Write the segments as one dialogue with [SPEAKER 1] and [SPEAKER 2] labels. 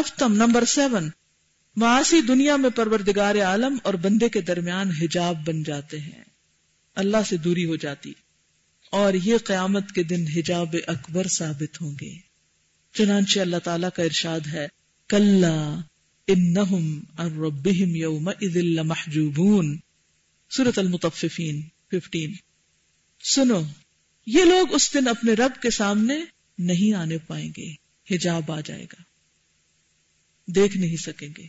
[SPEAKER 1] ہفتم number seven معاشی دنیا میں پروردگار عالم اور بندے کے درمیان حجاب بن جاتے ہیں۔ اللہ سے دوری ہو جاتی۔ اور یہ قیامت کے دن حجاب اکبر ثابت ہوں گے۔ چنانچہ اللہ تعالی کا ارشاد ہے کل ربهم يومئذ لمحجوبون۔ سورة المطففین ففٹین سنو، یہ لوگ اس دن اپنے رب کے سامنے نہیں آنے پائیں گے، حجاب آ جائے گا۔ دیکھ نہیں سکیں گے۔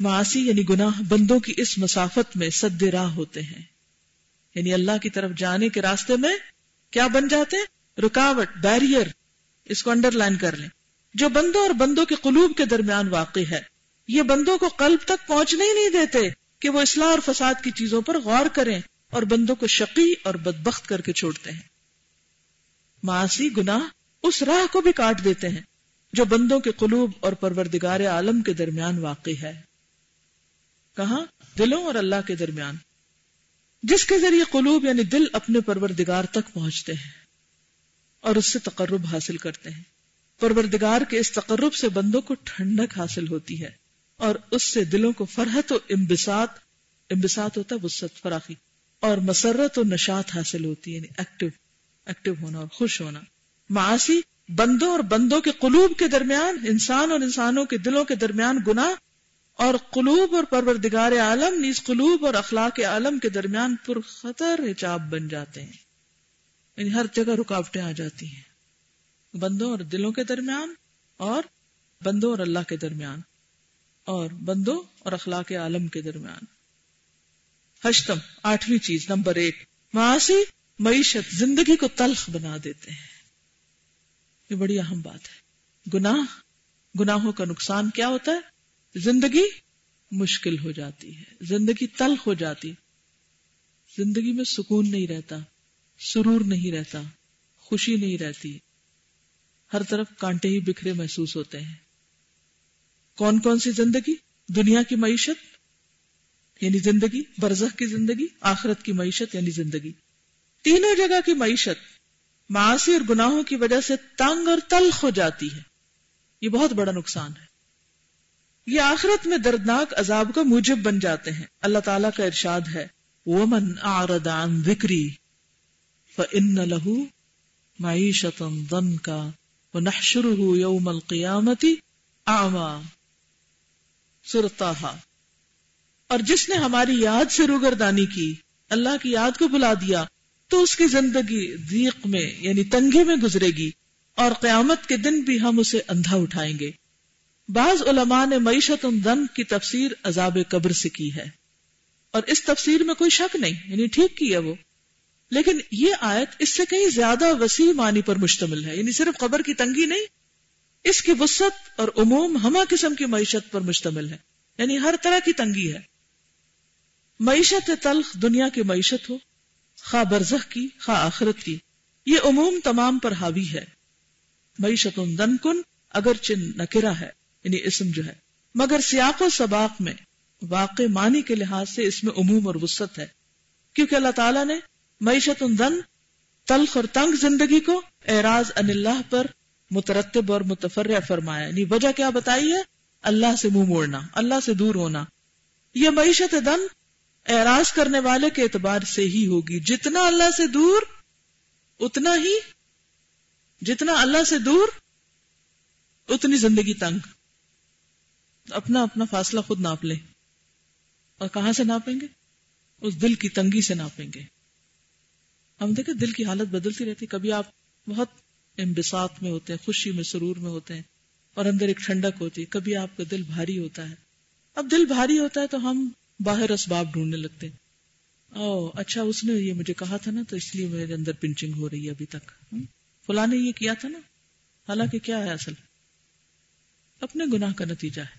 [SPEAKER 1] معاشی یعنی گناہ بندوں کی اس مسافت میں سد راہ ہوتے ہیں۔ یعنی اللہ کی طرف جانے کے راستے میں کیا بن جاتے رکاوٹ بیریئر اس کو انڈر لائن کر لیں۔ جو بندوں اور بندوں کے قلوب کے درمیان واقع ہے، یہ بندوں کو قلب تک پہنچنے ہی نہیں دیتے کہ وہ اصلاح اور فساد کی چیزوں پر غور کریں اور بندوں کو شقی اور بدبخت کر کے چھوڑتے ہیں۔ معاشی گناہ اس راہ کو بھی کاٹ دیتے ہیں۔ جو بندوں کے قلوب اور پروردگار عالم کے درمیان واقع ہے۔ کہاں؟ دلوں اور اللہ کے درمیان۔ جس کے ذریعے قلوب یعنی دل اپنے پروردگار تک پہنچتے ہیں اور اس سے تقرب حاصل کرتے ہیں۔ پروردگار کے اس تقرب سے بندوں کو ٹھنڈک حاصل ہوتی ہے اور اس سے دلوں کو فرحت و امبسات امبسات ہوتا ہے وسط فراخی، اور مسرت و نشات حاصل ہوتی ہے یعنی ایکٹیو ایکٹیو ہونا اور خوش ہونا۔ معاشی بندوں اور بندوں کے قلوب کے درمیان، انسان اور انسانوں کے دلوں کے درمیان گنا اور قلوب اور پروردگار عالم نیز قلوب اور اخلاق عالم کے درمیان پر خطر حجاب بن جاتے ہیں۔ یعنی ہر جگہ رکاوٹیں آ جاتی ہیں۔ بندوں اور دلوں کے درمیان اور بندوں اور اللہ کے درمیان اور بندوں اور اخلاق عالم کے درمیان۔ ہشتم، آٹھویں چیز، نمبر ایک معاشی معیشت، زندگی کو تلخ بنا دیتے ہیں۔ یہ بڑی اہم بات ہے۔ گناہ، گناہوں کا نقصان کیا ہوتا ہے؟ زندگی مشکل ہو جاتی ہے، زندگی تلخ ہو جاتی۔ زندگی میں سکون نہیں رہتا، سرور نہیں رہتا، خوشی نہیں رہتی۔ ہر طرف کانٹے ہی بکھرے محسوس ہوتے ہیں۔ کون کون سی زندگی؟ دنیا کی معیشت یعنی زندگی، برزخ کی زندگی، آخرت کی معیشت یعنی زندگی۔ تینوں جگہ کی معیشت معاشی اور گناہوں کی وجہ سے تنگ اور تلخ ہو جاتی ہے۔ یہ بہت بڑا نقصان ہے۔ یہ آخرت میں دردناک عذاب کا موجب بن جاتے ہیں۔ اللہ تعالیٰ کا ارشاد ہے، ومن اعرض عن ذکری فإن له معیشتا ضنکا ونحشره یوم القیامت اعما سورتاہا اور جس نے ہماری یاد سے روگردانی کی، اللہ کی یاد کو بلا دیا تو اس کی زندگی ذیق میں یعنی تنگی میں گزرے گی اور قیامت کے دن بھی ہم اسے اندھا اٹھائیں گے۔ بعض علماء نے معیشت دن کی تفسیر عذاب قبر سے کی ہے۔ اور اس تفسیر میں کوئی شک نہیں یعنی ٹھیک کی ہے وہ۔ لیکن یہ آیت اس سے کہیں زیادہ وسیع معنی پر مشتمل ہے یعنی صرف قبر کی تنگی نہیں، اس کی وسط اور عموم ہما قسم کی معیشت پر مشتمل ہے۔ یعنی ہر طرح کی تنگی ہے۔ معیشت تلخ دنیا کی معیشت ہو خواہ برزخ کی، خواہ آخرت کی۔ یہ عموم تمام پر حاوی ہے۔ معیشت دن کن اگر چن نکرا ہے یعنی اسم جو ہے۔ مگر سیاق و سباق میں، واقع معنی کے لحاظ سے اس میں عموم اور وسط ہے۔ کیونکہ اللہ تعالیٰ نے معیشت دن، تلخ اور تنگ زندگی کو اعراض ان اللہ پر مترتب اور متفر فرمایا۔ یعنی وجہ کیا بتائی ہے؟ اللہ سے منہ موڑنا، اللہ سے دور ہونا۔ یہ معیشت دن اعراض کرنے والے کے اعتبار سے ہی ہوگی۔ جتنا اللہ سے دور، اتنا ہی، جتنا اللہ سے دور، اتنی زندگی تنگ۔ اپنا اپنا فاصلہ خود ناپ لیں۔ اور کہاں سے ناپیں گے؟ اس دل کی تنگی سے ناپیں گے۔ ہم دیکھیں دل کی حالت بدلتی رہتی۔ کبھی آپ بہت امبساط میں ہوتے ہیں، خوشی میں، سرور میں ہوتے ہیں اور اندر ایک ٹھنڈک ہوتی۔ ہے کبھی آپ کا دل بھاری ہوتا ہے۔ اب دل بھاری ہوتا ہے تو ہم باہر اسباب ڈھونڈنے لگتے او اچھا اس نے یہ مجھے کہا تھا نا، تو اس لیے میرے اندر پنچنگ ہو رہی ہے ابھی تک۔ فلاں نے یہ کیا تھا نا؟ حالانکہ کیا ہے اصل؟ اپنے گناہ کا نتیجہ ہے۔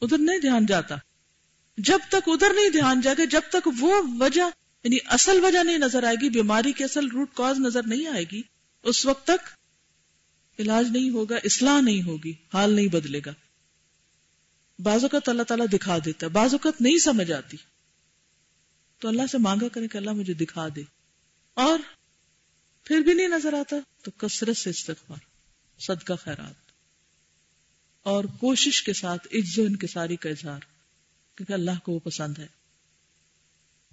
[SPEAKER 1] ادھر نہیں دھیان جاتا۔ جب تک ادھر نہیں دھیان جائے گا جب تک وہ وجہ یعنی اصل وجہ نہیں نظر آئے گی، بیماری کی اصل روٹ کاز نظر نہیں آئے گی، اس وقت تک علاج نہیں ہوگا، اصلاح نہیں ہوگی، حال نہیں بدلے گا۔ بعض اوقات اللہ تعالیٰ دکھا دیتا ہے، بعض اوقات نہیں سمجھ آتی۔ تو اللہ سے مانگا کرے کہ اللہ مجھے دکھا دے۔ اور پھر بھی نہیں نظر آتا، تو کثرت سے استغفار، صدقہ خیرات۔ اور کوشش کے ساتھ عز و انکساری کا اظہار، کیونکہ اللہ کو وہ پسند ہے۔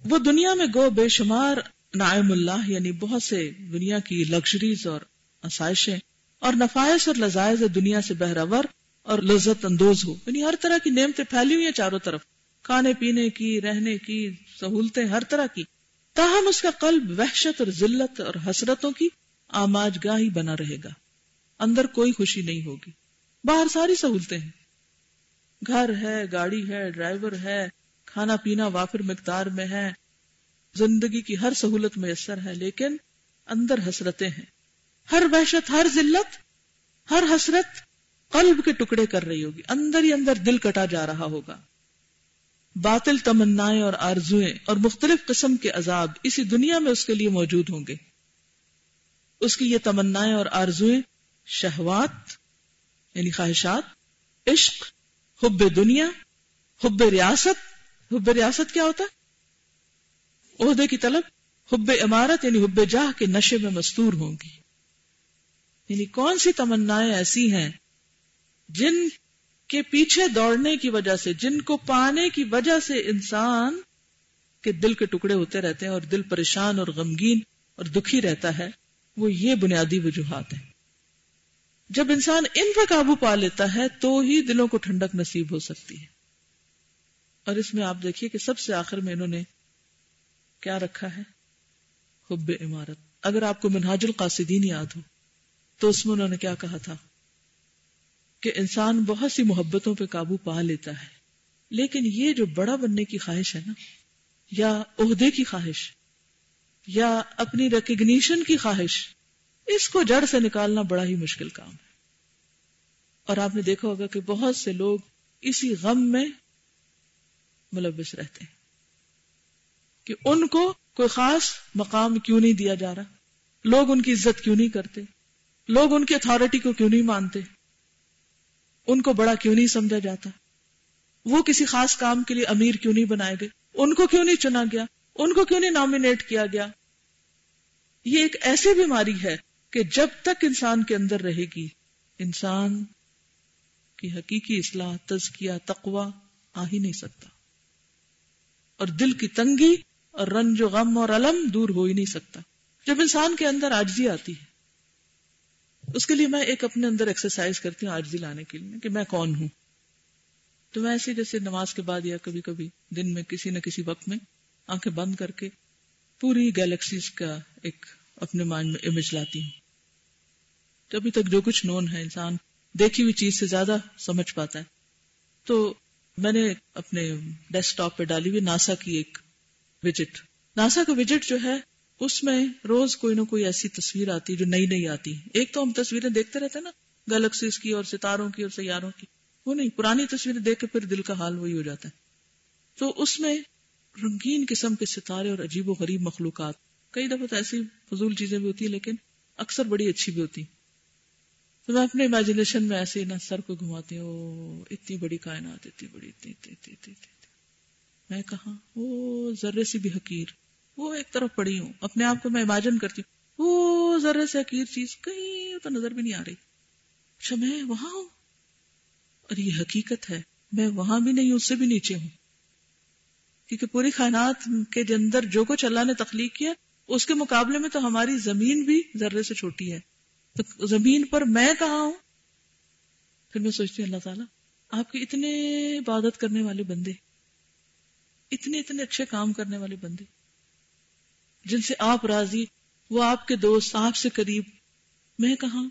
[SPEAKER 1] وہ دنیا میں گو بے شمار نائم اللہ یعنی بہت سے دنیا کی لگژریز اور آسائشیں، اور نفائش اور لذائز دنیا سے بہراور اور لذت اندوز ہو۔ یعنی ہر طرح کی نعمتیں پھیلی ہوئی ہیں چاروں طرف۔ کھانے پینے کی، رہنے کی، سہولتیں ہر طرح کی۔ تاہم اس کا قلب وحشت اور ذلت اور حسرتوں کی آماج گاہ بنا رہے گا۔ اندر کوئی خوشی نہیں ہوگی۔ باہر ساری سہولتیں ہیں۔ گھر ہے، گاڑی ہے، ڈرائیور ہے، کھانا پینا وافر مقدار میں ہے۔ زندگی کی ہر سہولت میسر ہے، لیکن اندر حسرتیں ہیں۔ ہر وحشت، ہر ذلت، ہر حسرت قلب کے ٹکڑے کر رہی ہوگی۔ اندر ہی اندر دل کٹا جا رہا ہوگا۔ باطل تمنائیں اور آرزویں اور مختلف قسم کے عذاب اسی دنیا میں اس کے لیے موجود ہوں گے۔ اس کی یہ تمنائیں اور آرزویں شہوات یعنی خواہشات، عشق، حب دنیا، حب ریاست۔ حب ریاست کیا ہوتا ہے؟ عہدے کی طلب۔ حب عمارت یعنی حب جاہ کے نشے میں مستور ہوں گی۔ یعنی کون سی تمنائیں ایسی ہیں جن کے پیچھے دوڑنے کی وجہ سے، جن کو پانے کی وجہ سے انسان کے دل کے ٹکڑے ہوتے رہتے ہیں اور دل پریشان اور غمگین اور دکھی رہتا ہے، وہ یہ بنیادی وجوہات ہیں۔ جب انسان ان پر قابو پا لیتا ہے، تو ہی دلوں کو ٹھنڈک نصیب ہو سکتی ہے۔ اور اس میں آپ دیکھیے کہ سب سے آخر میں انہوں نے کیا رکھا ہے؟ حب عمارت۔ اگر آپ کو منہاج القاصدین یاد ہو، تو اس میں انہوں نے کیا کہا تھا؟ کہ انسان بہت سی محبتوں پہ قابو پا لیتا ہے۔ لیکن یہ جو بڑا بننے کی خواہش ہے نا، یا عہدے کی خواہش، یا اپنی ریکگنیشن کی خواہش، اس کو جڑ سے نکالنا بڑا ہی مشکل کام ہے۔ اور آپ نے دیکھا ہوگا کہ بہت سے لوگ اسی غم میں ملوث رہتے ہیں۔ کہ ان کو کوئی خاص مقام کیوں نہیں دیا جا رہا؟ لوگ ان کی عزت کیوں نہیں کرتے؟ لوگ ان کی اتارٹی کو کیوں نہیں مانتے؟ ان کو بڑا کیوں نہیں سمجھا جاتا؟ وہ کسی خاص کام کے لیے امیر کیوں نہیں بنائے گئے؟ ان کو کیوں نہیں چنا گیا؟ ان کو کیوں نہیں نامینیٹ کیا گیا؟ یہ ایک ایسی بیماری ہے کہ جب تک انسان کے اندر رہے گی، انسان کی حقیقی اصلاح، تزکیہ تقوا آ ہی نہیں سکتا۔ اور دل کی تنگی اور رنج و غم اور علم دور ہو ہی نہیں سکتا۔ جب انسان کے اندر آجزی آتی ہے اس کے لیے میں ایک اپنے اندر ایکسرسائز کرتی ہوں آجزی لانے کے لیے کہ میں کون ہوں؟ تو میں ایسے جیسے نماز کے بعد یا کبھی کبھی دن میں کسی نہ کسی وقت میں آنکھیں بند کر کے پوری گیلیکسیز کا ایک اپنے مائنڈ میں امیج لاتی ہوں۔ تو ابھی تک جو کچھ نون ہے، انسان دیکھی ہوئی چیز سے زیادہ سمجھ پاتا ہے۔ تو میں نے اپنے ڈیسک ٹاپ پہ ڈالی ہوئی ناسا کی ایک وجٹ ناسا کا وجٹ جو ہے اس میں روز کوئی نہ کوئی ایسی تصویر آتی جو نئی نئی آتی ایک تو ہم تصویریں دیکھتے رہتے ہیں نا، گلیکسیز کی اور ستاروں کی اور سیاروں کی۔ وہ نہیں، پرانی تصویریں دیکھ کے پھر دل کا حال وہی ہو جاتا ہے۔ تو اس میں رنگین قسم کے ستارے اور عجیب و غریب مخلوقات۔ کئی دفعہ تو ایسی فضول چیزیں بھی ہوتی ہیں، لیکن اکثر بڑی اچھی بھی ہوتی تو میں اپنے امیجنیشن میں ایسے نا سر کو گھماتی ہوں اتنی بڑی کائنات، اتنی بڑی، اتنی اتنی اتنی اتنی میں کہاں؟ وہ ذرے سی بھی حقیر۔ وہ ایک طرف پڑی ہوں، اپنے آپ کو میں امیجن کرتی ہوں۔ وہ ذرے سے حقیر چیز کہیں تو نظر بھی نہیں آ رہی۔ اچھا میں وہاں ہوں؟ اور یہ حقیقت ہے، میں وہاں بھی نہیں، اس سے بھی نیچے ہوں۔ کیونکہ پوری کائنات کے اندر جو کچھ اللہ نے تخلیق کیا، اس کے مقابلے میں تو ہماری زمین بھی ذرے سے چھوٹی ہے۔ تو زمین پر میں کہاں ہوں؟ پھر میں سوچتی ہوں، اللہ تعالیٰ، آپ کے اتنے عبادت کرنے والے بندے، اتنے اتنے اچھے کام کرنے والے بندے جن سے آپ راضی، وہ آپ کے دوست آپ سے قریب۔ میں کہاں؟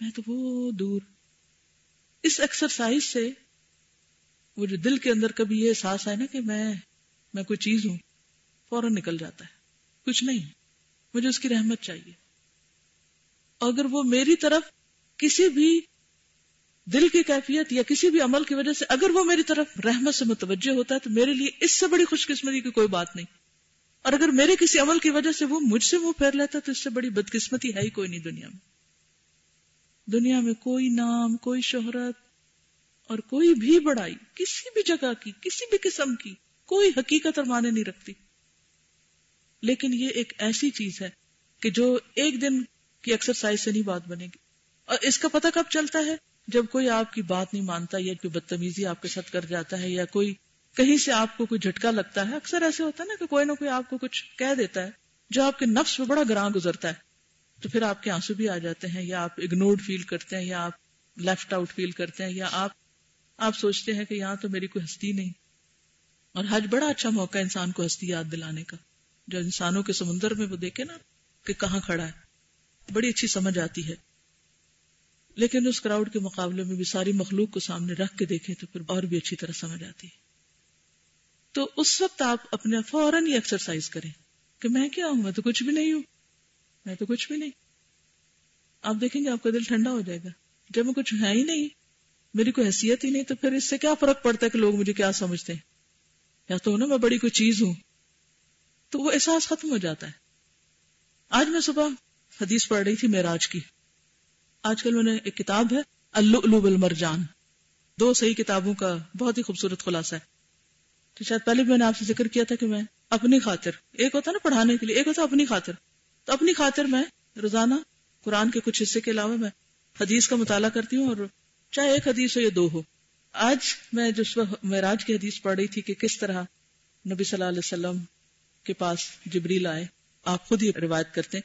[SPEAKER 1] میں تو وہ دور۔ اس ایکسرسائز سے وہ جو دل کے اندر کبھی یہ احساس ہے نا کہ میں میں کوئی چیز ہوں۔ فوراً نکل جاتا ہے۔ کچھ نہیں۔ مجھے اس کی رحمت چاہیے۔ اگر وہ میری طرف کسی بھی دل کی کیفیت یا کسی بھی عمل کی وجہ سے، اگر وہ میری طرف رحمت سے متوجہ ہوتا ہے، تو میرے لیے اس سے بڑی خوش قسمتی کی کوئی بات نہیں۔ اور اگر میرے کسی عمل کی وجہ سے وہ مجھ سے منہ پھیر لیتا تو اس سے بڑی بدقسمتی ہے ہی کوئی نہیں دنیا میں۔ دنیا میں کوئی نام، کوئی شہرت اور کوئی بھی بڑائی، کسی بھی جگہ کی، کسی بھی قسم کی کوئی حقیقت اور معنی نہیں رکھتی۔ لیکن یہ ایک ایسی چیز ہے کہ جو ایک دن کی ایکسرسائز سے نہیں بات بنے گی۔ اور اس کا پتہ کب چلتا ہے؟ جب کوئی آپ کی بات نہیں مانتا یا کوئی بدتمیزی آپ کے ساتھ کر جاتا ہے یا کوئی کہیں سے آپ کو کوئی جھٹکا لگتا ہے؟ اکثر ایسے ہوتا ہے نا کہ کوئی نہ کوئی آپ کو کچھ کہہ دیتا ہے، جو آپ کے نفس میں بڑا گراں گزرتا ہے۔ تو پھر آپ کے آنسو بھی آ جاتے ہیں، یا آپ اگنورڈ فیل کرتے ہیں، یا آپ لیفٹ آؤٹ فیل کرتے ہیں، یا آپ آپ سوچتے ہیں کہ یہاں تو میری کوئی ہستی نہیں۔ اور حج بڑا اچھا موقع ہے انسان کو ہستی یاد دلانے کا۔ جو انسانوں کے سمندر میں وہ دیکھے نا کہ کہاں کھڑا ہے، بڑی اچھی سمجھ آتی ہے۔ لیکن اس کراؤڈ کے مقابلے میں بھی ساری مخلوق کو سامنے رکھ کے دیکھیں تو پھر اور بھی اچھی طرح سمجھ آتی ہے۔ تو اس وقت آپ اپنے فوراً ہی ایکسرسائز کریں کہ میں کیا ہوں؟ میں تو کچھ بھی نہیں ہوں۔ میں تو کچھ بھی نہیں۔ آپ دیکھیں گے آپ کا دل ٹھنڈا ہو جائے گا۔ جب میں کچھ ہے ہی نہیں، میری کوئی حیثیت ہی نہیں، تو پھر اس سے کیا فرق پڑتا ہے کہ لوگ مجھے کیا سمجھتے ہیں؟ یا تو نا میں بڑی کوئی چیز ہوں۔ تو وہ احساس ختم ہو جاتا ہے۔ آج میں صبح حدیث پڑھ رہی تھی میراج کی۔ آج کل میں نے ایک کتاب ہے المرجان۔ دو صحیح کتابوں کا بہت ہی خوبصورت خلاصہ ہے۔ تو شاید پہلے بھی میں نے آپ سے ذکر کیا تھا کہ میں اپنی خاطر، ایک ہوتا نا پڑھانے کے لیے، ایک ہوتا اپنی خاطر۔ تو اپنی خاطر میں روزانہ قرآن کے کچھ حصے کے علاوہ میں حدیث کا مطالعہ کرتی ہوں اور چاہے ایک حدیث ہو یا دو ہو۔ آج میں جس وقت معراج کی حدیث پڑھ رہی تھی کہ کس طرح نبی صلی اللہ علیہ وسلم کے پاس جبریل آئے، آپ خود ہی روایت کرتے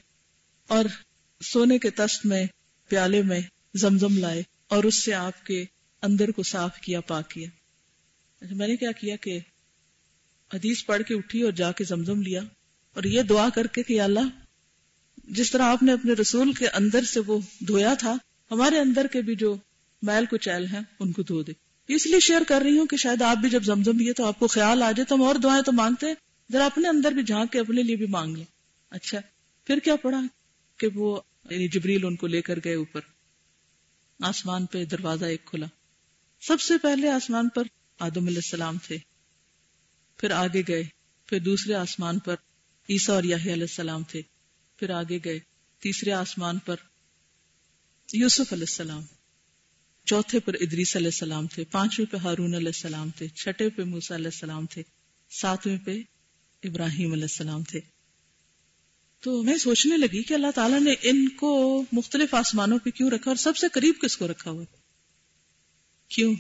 [SPEAKER 1] اور سونے کے تست میں، پیالے میں زمزم لائے اور اس سے آپ کے اندر کو صاف کیا، پاک کیا۔ اچھا، میں نے کیا کیا کہ حدیث پڑھ کے اٹھی اور جا کے زمزم لیا اور یہ دعا کر کے کہ اللہ، جس طرح آپ نے اپنے رسول کے اندر سے وہ دھویا تھا، ہمارے اندر کے بھی جو میل کو چیل ہیں، ان کو دھو دے۔ اس لیے شیئر کر رہی ہوں کہ شاید آپ بھی جب زمزم لیے تو آپ کو خیال آ جائے، تو ہم اور دعائیں تو مانگتے ہیں ذرا اپنے اندر بھی جھانک کے اپنے لیے بھی مانگ لیں۔ اچھا پھر کیا پڑھا؟ کہ وہ یعنی جبریل ان کو لے کر گئے اوپر۔ آسمان پہ دروازہ ایک کھلا۔ سب سے پہلے آسمان پر آدم علیہ السلام تھے۔ پھر آگے گئے، پھر دوسرے آسمان پر عیسا اور یاہی علیہ السلام تھے، پھر آگے گئے تیسرے آسمان پر یوسف علیہ السلام، چوتھے پر ادریس علیہ السلام تھے، پانچویں پہ ہارون علیہ السلام تھے، چھٹے پہ موسا علیہ السلام تھے، ساتویں پہ ابراہیم علیہ السلام تھے۔ تو میں سوچنے لگی کہ اللہ تعالیٰ نے ان کو مختلف آسمانوں پہ کیوں رکھا اور سب سے قریب کس کو رکھا ہوا؟ کیوں؟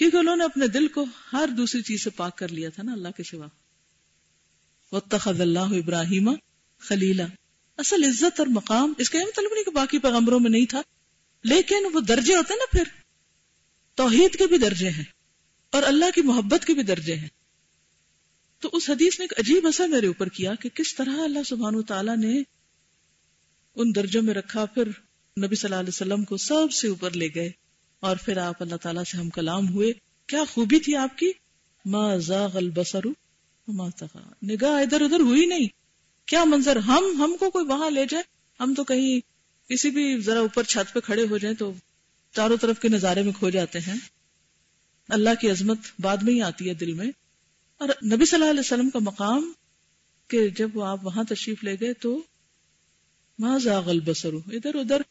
[SPEAKER 1] کیونکہ انہوں نے اپنے دل کو ہر دوسری چیز سے پاک کر لیا تھا نا اللہ کے سوا۔ اللہ ابراہیم خلیلا اصل عزت اور مقام اس کا یہ مطلب نہیں کہ باقی پیغمبروں میں نہیں تھا، لیکن وہ درجے ہوتے ہیں نا پھر۔ توحید کے بھی درجے ہیں اور اللہ کی محبت کے بھی درجے ہیں۔ تو اس حدیث نے ایک عجیب اثر میرے اوپر کیا کہ کس طرح اللہ سبحان و تعالیٰ نے ان درجوں میں رکھا، پھر نبی صلی اللہ علیہ وسلم کو سب سے اوپر لے گئے۔ اور پھر آپ اللہ تعالیٰ سے ہم کلام ہوئے۔ کیا خوبی تھی آپ کی؟ ما زاغ البصر ما تغا نگاہ ادھر ادھر ہوئی نہیں۔ کیا منظر ہم ہم کو کوئی وہاں لے جائے؟ ہم تو کہیں کسی بھی ذرا اوپر چھت پہ کھڑے ہو جائیں تو چاروں طرف کے نظارے میں کھو جاتے ہیں۔ اللہ کی عظمت بعد میں ہی آتی ہے دل میں۔ اور نبی صلی اللہ علیہ وسلم کا مقام کہ جب وہ آپ وہاں تشریف لے گئے تو ماں زاغل بسرو ادھر ادھر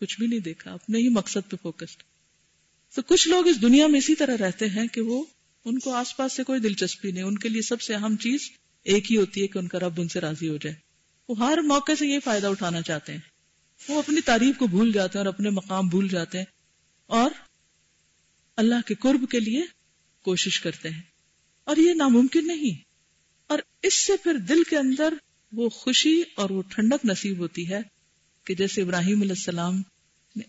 [SPEAKER 1] کچھ بھی نہیں دیکھا، اپنے ہی مقصد پہ فوکسڈ۔ تو کچھ لوگ اس دنیا میں اسی طرح رہتے ہیں کہ وہ ان کو آس پاس سے کوئی دلچسپی نہیں، ان کے لیے سب سے اہم چیز ایک ہی ہوتی ہے کہ ان کا رب ان سے راضی ہو جائے۔ وہ ہر موقع سے یہ فائدہ اٹھانا چاہتے ہیں۔ وہ اپنی تعریف کو بھول جاتے ہیں اور اپنے مقام بھول جاتے ہیں۔ اور اللہ کے قرب کے لیے کوشش کرتے ہیں۔ اور یہ ناممکن نہیں۔ اور اس سے پھر دل کے اندر وہ خوشی اور وہ ٹھنڈک نصیب ہوتی ہے کہ جیسے ابراہیم علیہ السلام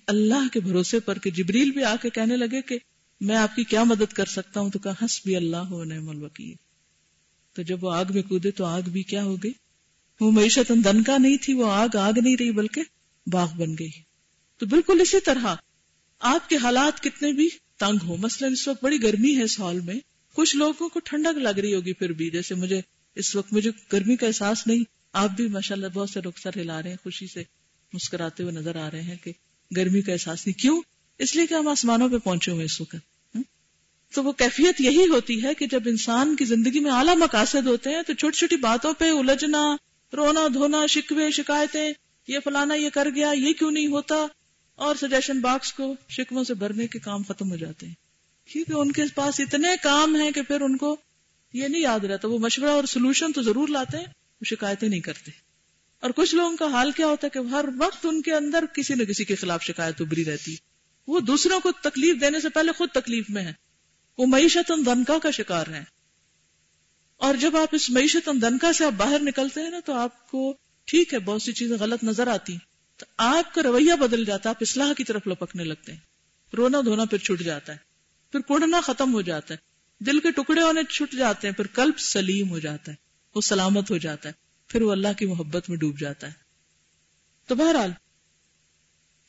[SPEAKER 1] اللہ کے بھروسے پر کہ جبریل بھی آ کے کہنے لگے کہ میں آپ کی کیا مدد کر سکتا ہوں تو کہا ہنس بھی اللہ ہو نعم الوکیل۔ تو جب وہ آگ میں کودے تو آگ بھی کیا ہو گئی؟ وہ معیشت دن کا نہیں تھی، وہ آگ آگ نہیں رہی بلکہ باغ بن گئی۔ تو بالکل اسی طرح آپ کے حالات کتنے بھی تنگ ہو مثلا اس وقت بڑی گرمی ہے اس ہال میں، کچھ لوگوں کو ٹھنڈک لگ رہی ہوگی پھر بھی، جیسے مجھے اس وقت مجھے گرمی کا احساس نہیں، آپ بھی ماشاء اللہ بہت سے رخصر ہلا رہے ہیں، خوشی سے مسکراتے ہوئے نظر آ رہے ہیں کہ گرمی کا احساس نہیں، کیوں؟ اس لیے کہ ہم آسمانوں پہ پہنچے ہوئے اس وقت تو وہ کیفیت یہی ہوتی ہے کہ جب انسان کی زندگی میں اعلیٰ مقاصد ہوتے ہیں تو چھوٹی چھوٹی باتوں پہ الجھنا، رونا دھونا، شکوے، شکایتیں، یہ فلانا یہ کر گیا، یہ کیوں نہیں ہوتا؟ اور سجیشن باکس کو شکموں سے بھرنے کے کام ختم ہو جاتے ہیں۔ کیونکہ ان کے پاس اتنے کام ہیں کہ پھر ان کو یہ نہیں یاد رہتا، وہ مشورہ اور سولوشن تو ضرور لاتے ہیں، وہ شکایتیں نہیں کرتے۔ اور کچھ لوگوں کا حال کیا ہوتا ہے کہ ہر وقت ان کے اندر کسی نہ کسی کے خلاف شکایت ابری رہتی وہ دوسروں کو تکلیف دینے سے پہلے خود تکلیف میں ہے وہ معیشت دنکا کا شکار ہے اور جب آپ اس معیشت دنکا سے آپ باہر نکلتے ہیں نا تو آپ کو ٹھیک ہے، بہت سی چیزیں غلط نظر آتی تو آپ کا رویہ بدل جاتا ہے، آپ اصلاح کی طرف لپکنے لگتے ہیں۔ رونا دھونا پھر چھٹ جاتا ہے۔ پھر کوڑنا ختم ہو جاتا ہے۔ دل کے ٹکڑے ہونے چھٹ جاتے ہیں، پھر قلب سلیم ہو جاتا ہے، وہ سلامت ہو جاتا ہے۔ پھر وہ اللہ کی محبت میں ڈوب جاتا ہے۔ تو بہرحال،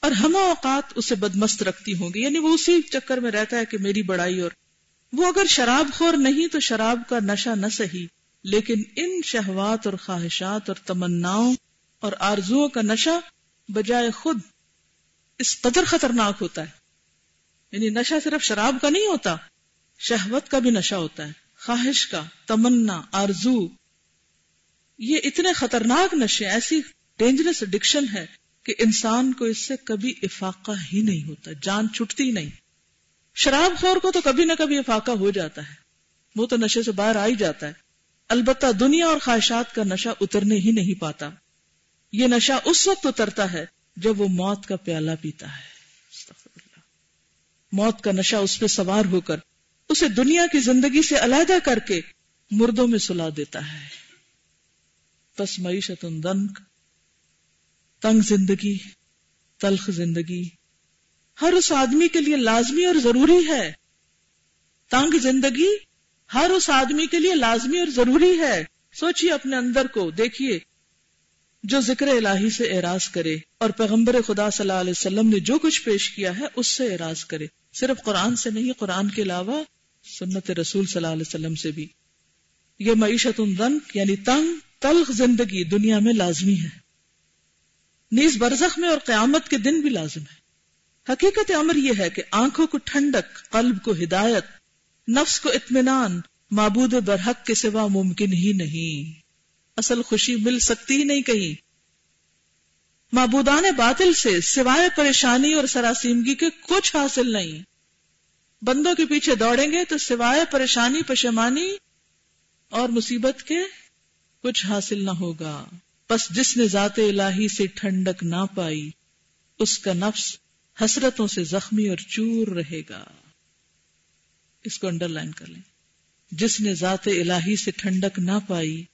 [SPEAKER 1] اور ہم اوقات اسے بدمست رکھتی ہوں گی۔ یعنی وہ اسی چکر میں رہتا ہے کہ میری بڑائی اور وہ اگر شراب خور نہیں تو شراب کا نشہ نہ سہی لیکن ان شہوات اور خواہشات اور تمناؤں اور آرزو کا نشہ بجائے خود اس قدر خطرناک ہوتا ہے۔ یعنی نشہ صرف شراب کا نہیں ہوتا، شہوت کا بھی نشہ ہوتا ہے، خواہش کا، تمنا، آرزو۔ یہ اتنے خطرناک نشے، ایسی ڈینجرس اڈکشن ہے کہ انسان کو اس سے کبھی افاقہ ہی نہیں ہوتا، جان چھٹتی نہیں۔ شراب خور کو تو کبھی نہ کبھی افاقہ ہو جاتا ہے۔ وہ تو نشے سے باہر آ ہی جاتا ہے۔ البتہ دنیا اور خواہشات کا نشہ اترنے ہی نہیں پاتا۔ یہ نشہ اس وقت اترتا ہے جب وہ موت کا پیالہ پیتا ہے۔ موت کا نشہ اس پہ سوار ہو کر، اسے دنیا کی زندگی سے علیحدہ کر کے مردوں میں سلا دیتا ہے۔ بس معیشت دنک، تنگ زندگی، تلخ زندگی۔ ہر اس آدمی کے لیے لازمی اور ضروری ہے۔ تنگ زندگی ہر اس آدمی کے لیے لازمی اور ضروری ہے۔ سوچئے اپنے اندر کو، دیکھیے۔ جو ذکر الہی سے اعراض کرے اور پیغمبر خدا صلی اللہ علیہ وسلم نے جو کچھ پیش کیا ہے، اس سے اعراض کرے۔ صرف قرآن سے نہیں، قرآن کے علاوہ سنت رسول صلی اللہ علیہ وسلم سے بھی۔ یہ معیشت یعنی تنگ تلخ زندگی دنیا میں لازمی ہے۔ نیز برزخ میں اور قیامت کے دن بھی لازم ہے۔ حقیقت عمر یہ ہے کہ آنکھوں کو ٹھنڈک، قلب کو ہدایت، نفس کو اطمینان، معبود برحق کے سوا ممکن ہی نہیں۔ اصل خوشی مل سکتی ہی نہیں کہیں۔ معبودان باطل سے سوائے پریشانی اور سراسیمگی کے کچھ حاصل نہیں۔ بندوں کے پیچھے دوڑیں گے تو سوائے پریشانی پشمانی اور مصیبت کے کچھ حاصل نہ ہوگا۔ بس جس نے ذات الہی سے ٹھنڈک نہ پائی، اس کا نفس حسرتوں سے زخمی اور چور رہے گا۔ اس کو انڈر لائن کر لیں۔ جس نے ذات الہی سے ٹھنڈک نہ پائی،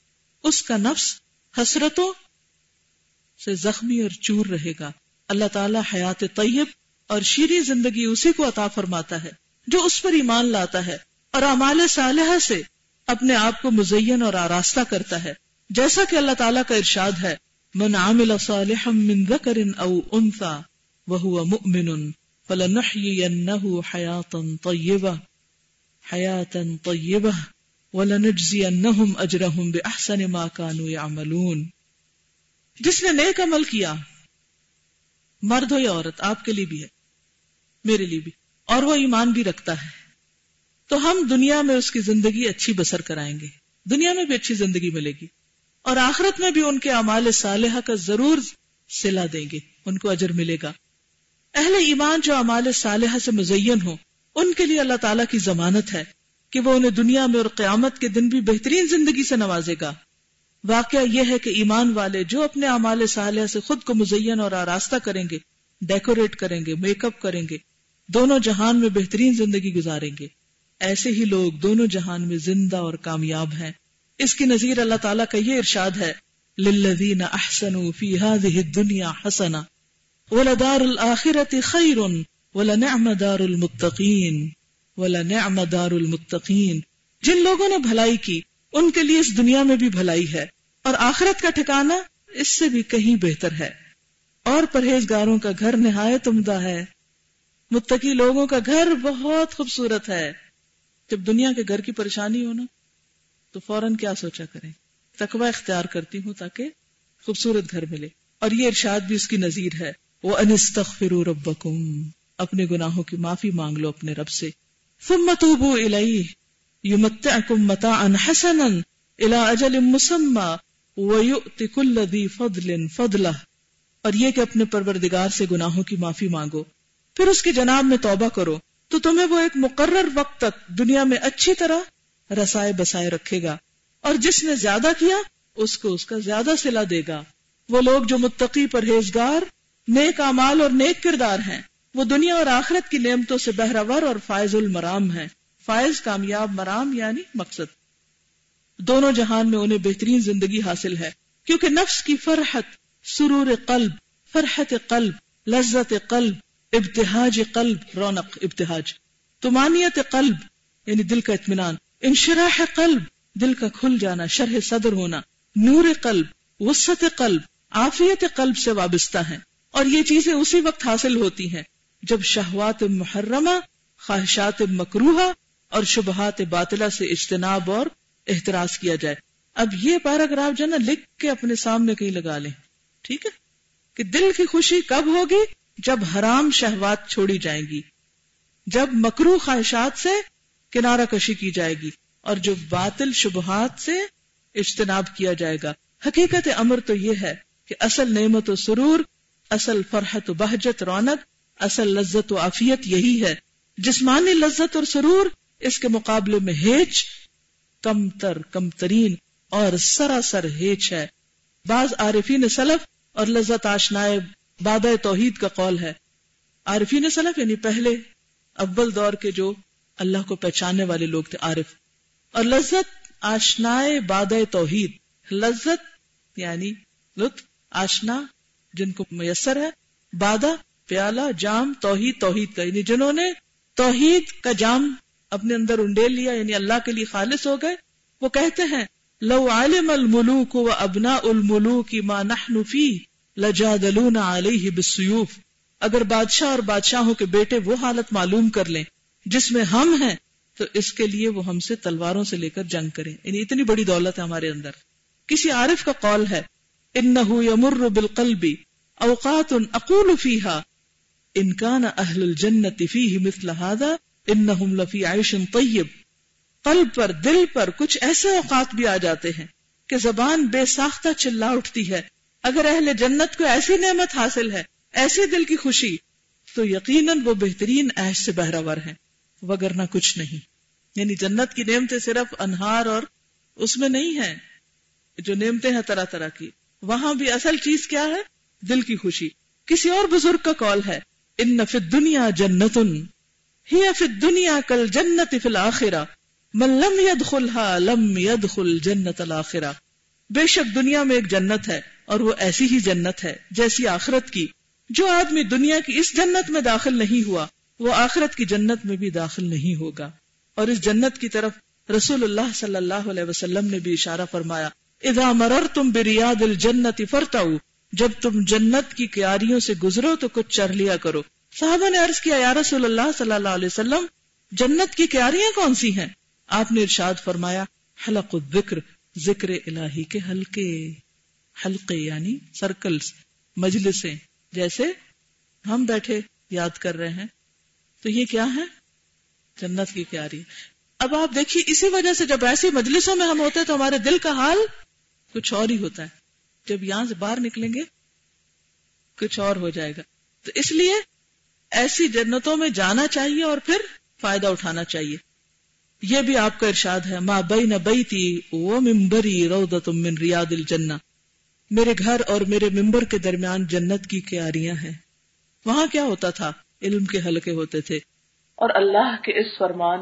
[SPEAKER 1] اس کا نفس حسرتوں سے زخمی اور چور رہے گا۔ اللہ تعالی حیات طیب اور شیریں زندگی اسی کو عطا فرماتا ہے، جو اس پر ایمان لاتا ہے اور اعمال صالحہ سے اپنے آپ کو مزین اور آراستہ کرتا ہے۔ جیسا کہ اللہ تعالیٰ کا ارشاد ہے، من عامل صالحا من ذکر او انثى وهو مؤمن فلنحيينه حياتا طيبة حياتا طيبة ولنجزينهم اجرهم باحسن ما كانوا يعملون جس نے نیک عمل کیا، مرد ہو یا عورت آپ کے لیے بھی ہے، میرے لیے بھی، اور وہ ایمان بھی رکھتا ہے۔ تو ہم دنیا میں اس کی زندگی اچھی بسر کرائیں گے۔ دنیا میں بھی اچھی زندگی ملے گی۔ اور آخرت میں بھی ان کے اعمال صالحہ کا ضرور سلا دیں گے۔ ان کو اجر ملے گا۔ اہل ایمان جو اعمال صالحہ سے مزین ہو ان کے لیے اللہ تعالیٰ کی ضمانت ہے کہ وہ انہیں دنیا میں اور قیامت کے دن بھی بہترین زندگی سے نوازے گا۔ واقعہ یہ ہے کہ ایمان والے جو اپنے اعمال صالحہ سے خود کو مزین اور آراستہ کریں گے، ڈیکوریٹ کریں گے، میک اپ کریں گے، دونوں جہان میں بہترین زندگی گزاریں گے۔ ایسے ہی لوگ دونوں جہان میں زندہ اور کامیاب ہیں۔ اس کی نظیر اللہ تعالیٰ کا یہ ارشاد ہے، للذین احسنوا فی هذه الدنیا حسنا ولدار الاخرة خیر ولنعم دار المتقین، ولنعم دار المتقین۔ جن لوگوں نے بھلائی کی، ان کے لیے اس دنیا میں بھی بھلائی ہے، اور آخرت کا ٹھکانہ اس سے بھی کہیں بہتر ہے۔ اور پرہیزگاروں کا گھر نہایت عمدہ ہے۔ متقی لوگوں کا گھر بہت خوبصورت ہے۔ جب دنیا کے گھر کی پریشانی ہو نا، تو فوراً کیا سوچا کریں؟ تقوی اختیار کرتی ہوں تاکہ خوبصورت گھر ملے۔ اور یہ ارشاد بھی اس کی نظیر ہے۔ وہ انستغفروا ربکم اپنے گناہوں کی معافی مانگ لو اپنے رب سے۔ ثم الیہ یمتعکم متاعا حسنا الى اجل مسمى۔ ویؤتی کل ذی فضل فضلہ اور یہ کہ اپنے پروردگار سے گناہوں کی معافی مانگو۔ پھر اس کی جناب میں توبہ کرو۔ تو تمہیں وہ ایک مقرر وقت تک دنیا میں اچھی طرح رسائے بسائے رکھے گا اور جس نے زیادہ کیا، اس کو اس کا زیادہ سلا دے گا۔ وہ لوگ جو متقی پرہیزگار، نیک امال اور نیک کردار ہیں، وہ دنیا اور آخرت کی نعمتوں سے بہراور اور فائز المرام ہے فائز کامیاب مرام یعنی مقصد۔ دونوں جہان میں انہیں بہترین زندگی حاصل ہے، کیونکہ نفس کی فرحت، سرور قلب، فرحت قلب، لذت قلب ابتحاج قلب، رونق ابتحاج تمانیت قلب یعنی دل کا اطمینان۔ انشراح قلب، دل کا کھل جانا، شرح صدر ہونا۔ نور قلب وسط قلب، عافیت قلب سے وابستہ ہیں۔ اور یہ چیزیں اسی وقت حاصل ہوتی ہیں جب شہوات محرمہ، خواہشات مکروہ اور شبہات باطلہ سے اجتناب اور احتراز کیا جائے۔ اب یہ پیراگراف جو ہے نا، لکھ کے اپنے سامنے کہیں لگا لیں۔ ٹھیک ہے؟ کہ دل کی خوشی کب ہوگی؟ جب حرام شہوات چھوڑی جائیں گی، جب مکرو خواہشات سے کنارہ کشی کی جائے گی اور جو باطل شبہات سے اجتناب کیا جائے گا۔ حقیقت امر تو یہ ہے کہ اصل نعمت و سرور، اصل فرحت و بہجت رونق، اصل لذت و عافیت یہی ہے۔ جسمانی لذت اور سرور اس کے مقابلے میں ہیچ، کم تر، کم ترین اور سراسر ہیچ ہے۔ بعض عارفین سلف اور لذت آشنائے باد توحید کا قول ہے۔ عارفین سلف یعنی پہلے، اول دور کے جو اللہ کو پہچاننے والے لوگ تھے، عارف۔ اور لذت آشنائے باد توحید۔ لذت یعنی لطف، آشنا جن کو میسر ہے بادہ پیالہ، جام، توحید توحید کا۔ یعنی جنہوں نے توحید کا جام اپنے اندر انڈیل لیا یعنی اللہ کے لیے خالص ہو گئے، وہ کہتے ہیں، لو عالم الملوک و ابنا الملوک ما نحن فی لجادلون علیہ بالسیوف۔ اگر بادشاہ اور بادشاہوں کے بیٹے وہ حالت معلوم کر لیں جس میں ہم ہیں، تو اس کے لیے وہ ہم سے تلواروں سے لے کر جنگ کریں۔ یعنی اتنی بڑی دولت ہے ہمارے اندر۔ کسی عارف کا قول ہے، انہو یمر بالقلب اوقات اقول فیہا۔ ان کان اہل الجنت فیہ مثل هذا انہم لفی عیش طیب۔ قلب پر، دل پر کچھ ایسے اوقات بھی آ جاتے ہیں کہ زبان بے ساختہ چلا اٹھتی ہے۔ اگر اہل جنت کو ایسی نعمت حاصل ہے، ایسی دل کی خوشی، تو یقیناً وہ بہترین ایش سے بہراور ہیں وگرنہ کچھ نہیں۔ یعنی جنت کی نعمتیں صرف انہار اور اس میں نہیں ہے جو نعمتیں ہیں طرح طرح کی۔ وہاں بھی اصل چیز کیا ہے؟ دل کی خوشی۔ کسی اور بزرگ کا کال ہے، ان نفی دنیا جنت ہی فی دنیا کل جنت فی الآخرہ من لم يدخلها لم يدخل جنت الاخرہ۔ بے شک دنیا میں ایک جنت ہے اور وہ ایسی ہی جنت ہے جیسی آخرت کی۔ جو آدمی دنیا کی اس جنت میں داخل نہیں ہوا، وہ آخرت کی جنت میں بھی داخل نہیں ہوگا۔ اور اس جنت کی طرف رسول اللہ صلی اللہ علیہ وسلم نے بھی اشارہ فرمایا، اذا مررتم بریاد الجنت فرتعو جب تم جنت کی کیاریوں سے گزرو تو کچھ چر لیا کرو۔ صحابہ نے عرض کیا، یا رسول اللہ صلی اللہ علیہ وسلم، جنت کی کیاریاں کون سی ہیں؟ آپ نے ارشاد فرمایا، حلق الذکر ذکر الہی کے حلقے حلقے یعنی سرکلز مجلسیں، جیسے ہم بیٹھے یاد کر رہے ہیں۔ تو یہ کیا ہے؟ جنت کی کیاری اب آپ دیکھیے، اسی وجہ سے جب ایسی مجلسوں میں ہم ہوتے تو ہمارے دل کا حال کچھ اور ہی ہوتا ہے۔ جب یہاں سے باہر نکلیں گے، کچھ اور ہو جائے گا۔ تو اس لیے ایسی جنتوں میں جانا چاہیے اور پھر فائدہ اٹھانا چاہیے۔ یہ بھی آپ کا ارشاد ہے ماں بئی نہ بئی تھی وہ ممبری من ریاد الجنہ میرے گھر اور میرے ممبر کے درمیان جنت کی کیاریاں ہیں۔ وہاں کیا ہوتا تھا؟ علم کے حلقے ہوتے تھے۔ اور اللہ کے اس فرمان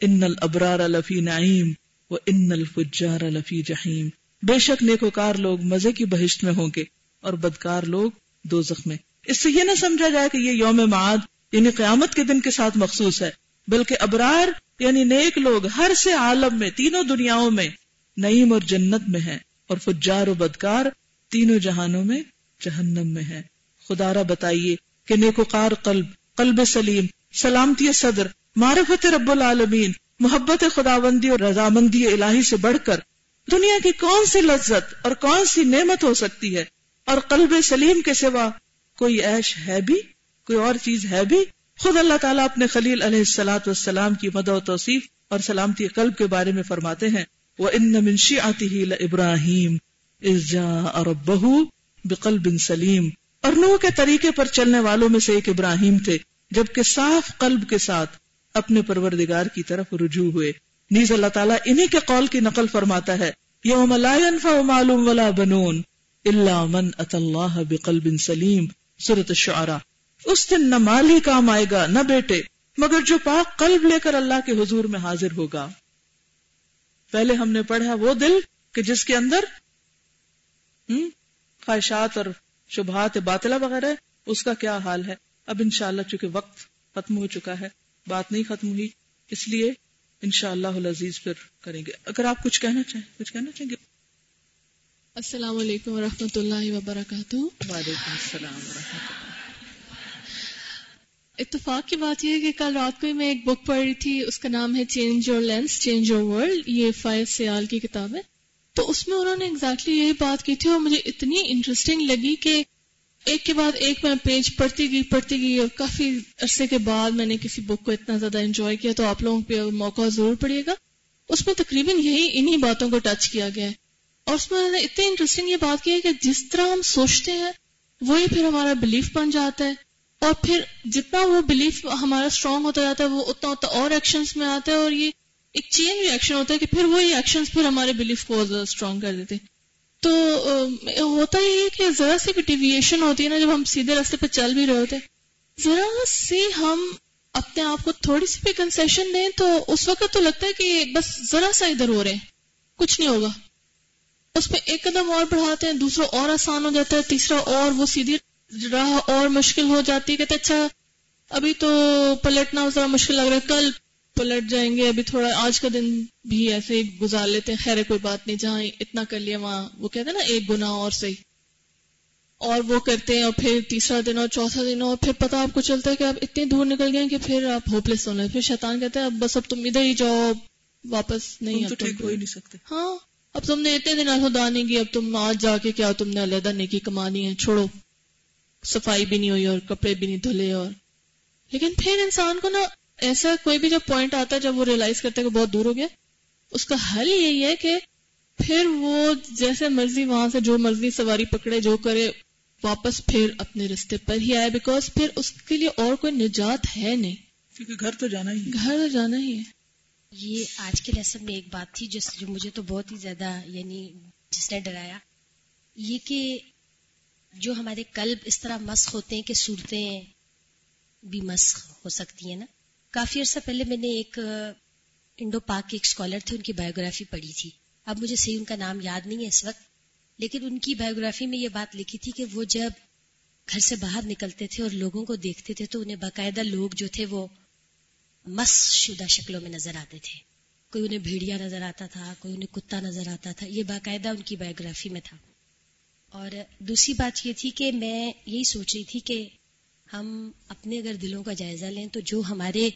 [SPEAKER 1] ان الابرار لفی نعیم و ان الفجار لفی جہیم بے شک نیکوکار لوگ مزے کی بہشت میں ہوں گے اور بدکار لوگ دو میں۔ اس سے یہ نہ سمجھا جائے کہ یہ یوم معاد یعنی قیامت کے دن کے ساتھ مخصوص ہے۔ بلکہ ابرار یعنی نیک لوگ ہر سے عالم میں، تینوں دنیاوں میں نعیم اور جنت میں ہیں اور فجار و بدکار تینوں جہانوں میں جہنم میں ہے خدا را بتائیے کہ نیکوکار قلب قلب سلیم، سلامتی صدر، معرفت رب العالمین، محبت خداوندی اور رضامندی الہی سے بڑھ کر دنیا کی کون سی لذت اور کون سی نعمت ہو سکتی ہے؟ اور قلب سلیم کے سوا کوئی عیش ہے بھی؟ کوئی اور چیز ہے بھی؟ خود اللہ تعالیٰ اپنے خلیل علیہ السلاۃ والسلام کی مد و توصیف اور سلامتی قلب کے بارے میں فرماتے ہیں وہ ان منشی آتی ہی ابراہیم بہو بقل بن سلیم اور نو کے طریقے پر چلنے والوں میں سے ایک ابراہیم تھے، جبکہ صاف قلب کے ساتھ اپنے پروردگار کی طرف رجوع ہوئے۔ نیز اللہ تعالیٰ انہی کے قول کی نقل فرماتا ہے، یوم لا ينفع ولا بنون الا من اتى الله بقلب سلیم۔ سورة الشعراء۔ اس دن نہ مال ہی کام آئے گا نہ بیٹے مگر جو پاک قلب لے کر اللہ کے حضور میں حاضر ہوگا۔ پہلے ہم نے پڑھا وہ دل کہ جس کے اندر خواہشات اور شبہات باطلا وغیرہ اس کا کیا حال ہے؟ اب انشاءاللہ چونکہ وقت ختم ہو چکا ہے بات نہیں ختم ہوئی اس لیے انشاءاللہ العزیز پھر کریں گے۔ اگر آپ کچھ کہنا چاہیں کچھ کہنا چاہیں گے؟
[SPEAKER 2] السلام علیکم ورحمۃ اللہ وبرکاتہ۔
[SPEAKER 1] وعلیکم السلام ورحمۃ اللہ۔
[SPEAKER 2] اتفاق کی بات یہ ہے کہ کل رات کو ہی میں ایک بک پڑھ رہی تھی، اس کا نام ہے change your lens change your world یہ فائز سیال کی کتاب ہے۔ تو اس میں انہوں نے ایگزیکٹلی یہی بات کی تھی اور مجھے اتنی انٹرسٹنگ لگی کہ ایک کے بعد ایک میں پیج پڑھتی گئی پڑھتی گئی اور کافی عرصے کے بعد میں نے کسی بک کو اتنا زیادہ انجوائے کیا تو آپ لوگوں پہ موقع ضرور پڑے گا۔ اس میں تقریباً یہی انہی باتوں کو ٹچ کیا گیا ہے۔ اور اس میں انہوں نے اتنی انٹرسٹنگ یہ بات کی ہے کہ جس طرح ہم سوچتے ہیں، وہی پھر ہمارا بلیف بن جاتا ہے۔ اور پھر جتنا وہ بلیف ہمارا اسٹرانگ ہوتا جاتا ہے، وہ اتنا اتنا اور ایکشنز میں آتا ہے اور یہ ایک چین ریئیکشن ہوتا ہے کہ پھر وہی ایکشنز پھر ہمارے بلیف کو زیادہ اسٹرانگ کر دیتے تو ہوتا یہ ہے کہ ذرا سی بھی ڈیویشن ہوتی ہے نا جب ہم سیدھے راستے پہ چل بھی رہے ہوتے ذرا سی ہم اپنے آپ کو تھوڑی سی بھی کنسیشن دیں تو اس وقت تو لگتا ہے کہ بس ذرا سا ادھر ہو رہے ہیں، کچھ نہیں ہوگا۔ اس پہ ایک قدم اور بڑھاتے ہیں، دوسرا اور آسان ہو جاتا ہے، تیسرا اور وہ سیدھی راہ اور مشکل ہو جاتی ہے کہتے اچھا ابھی تو پلٹنا ذرا مشکل لگ رہا ہے کل پلٹ جائیں گے ابھی تھوڑا آج کا دن بھی ایسے ہی گزار لیتے ہیں خیر کوئی بات نہیں جہاں اتنا کر لیا وہاں وہ کہتے ہیں نا ایک گنا اور صحیح۔ اور وہ کرتے ہیں اور پھر تیسرا دن اور چوتھا دن اور پھر پتا آپ کو چلتا ہے کہ آپ اتنی دور نکل گئے کہ پھر آپ ہوپ لیس ہونا پھر شیطان کہتے ہیں اب بس اب تم ادھر ہی جاؤ واپس نہیں
[SPEAKER 1] تو ٹھیک ہو ہی نہیں سکتے۔
[SPEAKER 2] ہاں اب تم نے اتنے دن خدا نہیں کی اب تم آج جا کے کیا تم نے علیحدہ نیکی کمانی ہے چھوڑو۔ صفائی بھی نہیں ہوئی اور کپڑے بھی نہیں دھلے اور لیکن پھر انسان کو نا ایسا کوئی بھی جب پوائنٹ آتا ہے جب وہ ریئلائز کرتا ہے کہ بہت دور ہو گیا اس کا حل یہی ہے کہ پھر وہ جیسے مرضی وہاں سے جو مرضی سواری پکڑے جو کرے واپس پھر اپنے رستے پر ہی آئے بیکاز پھر اس کے لیے اور کوئی نجات ہے نہیں۔
[SPEAKER 1] کیونکہ گھر تو جانا ہی
[SPEAKER 2] گھر تو جانا ہی ہے۔
[SPEAKER 3] یہ آج کے لیسن میں ایک بات تھی جو جو مجھے تو بہت ہی زیادہ یعنی جس نے ڈرایا یہ کہ جو ہمارے قلب اس طرح مسخ ہوتے ہیں کہ صورتیں بھی مسخ ہو سکتی ہیں نا؟ کافی عرصہ پہلے میں نے ایک انڈو پاک کے ایک اسکالر تھے ان کی بایوگرافی پڑھی تھی۔ اب مجھے صحیح ان کا نام یاد نہیں ہے اس وقت، لیکن ان کی بایوگرافی میں یہ بات لکھی تھی کہ وہ جب گھر سے باہر نکلتے تھے اور لوگوں کو دیکھتے تھے تو انہیں باقاعدہ لوگ جو تھے وہ مس شدہ شکلوں میں نظر آتے تھے۔ کوئی انہیں بھیڑیا نظر آتا تھا، کوئی انہیں کتا نظر آتا تھا، یہ باقاعدہ ان کی بایوگرافی میں تھا۔ اور دوسری بات یہ تھی کہ میں یہی سوچ رہی تھی کہ ہم اپنے اگر دلوں کا جائزہ لیں تو جو ہمارے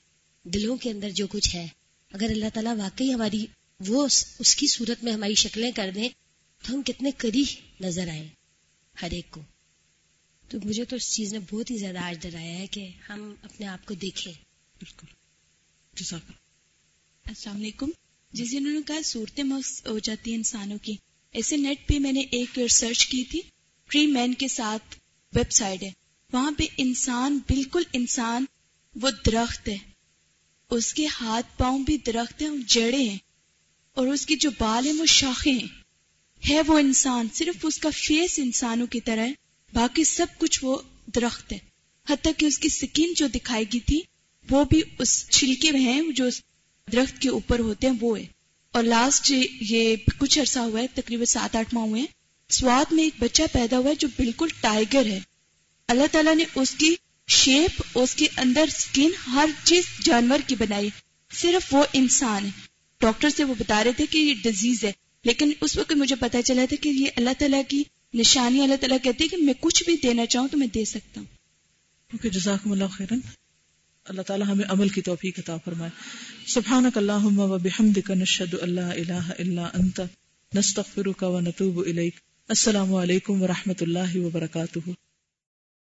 [SPEAKER 3] دلوں کے اندر جو کچھ ہے، اگر اللہ تعالیٰ واقعی ہماری وہ اس کی صورت میں ہماری شکلیں کر دیں، تو ہم کتنے کری نظر آئے ہر ایک کو۔ تو مجھے تو اس چیز نے بہت ہی زیادہ آج ڈرایا ہے کہ ہم اپنے آپ کو دیکھیں۔
[SPEAKER 1] بالکل۔
[SPEAKER 4] السلام علیکم۔ جس انہوں نے کہا صورتیں مس ہو جاتی ہیں انسانوں کی ایسے نیٹ پہ میں نے ایک ریسرچ کی تھی، ٹری مین کے ساتھ ویب سائٹ ہے۔ وہاں پہ انسان، بالکل انسان، وہ درخت ہے۔ اس کے ہاتھ پاؤں بھی درخت ہیں جڑے ہیں۔ اور اس کی جو بال ہیں، وہ شاخیں ہیں۔ ہے وہ انسان، صرف اس کا فیس انسانوں کی طرح ہے، باقی سب کچھ وہ درخت ہے۔ حتیٰ کہ اس کی سکین جو دکھائی گئی تھی، وہ بھی اس چھلکے میں ہیں، جو درخت کے اوپر ہوتے ہیں، وہ ہے۔ اور لاسٹ جی یہ کچھ عرصہ ہوا ہے، تقریباً سات آٹھ ماہ ہوئے ہیں۔ سواد میں ایک بچہ پیدا ہوا ہے جو بالکل ٹائیگر ہے۔ اللہ تعالیٰ نے اس کی شیپ اس کے اندر سکن ہر چیز جانور کی بنائی۔ صرف وہ انسان ہے۔ ڈاکٹر سے وہ بتا رہے تھے کہ یہ ڈیزیز ہے۔ لیکن اس وقت مجھے پتا چلا تھا کہ یہ اللہ تعالیٰ کی نشانی، اللہ تعالیٰ کہتے کہ میں کچھ بھی دینا چاہوں تو میں دے سکتا ہوں۔
[SPEAKER 1] جزاکم اللہ خیرن۔ اللہ تعالیٰ ہمیں عمل کی توفیق عطا فرمائے۔ سبحانک اللہم و بحمدک نشہد اللہ الہ الا انت، نستغفرک و نتوب الیک۔ السلام علیکم و رحمت اللہ وبرکاتہ۔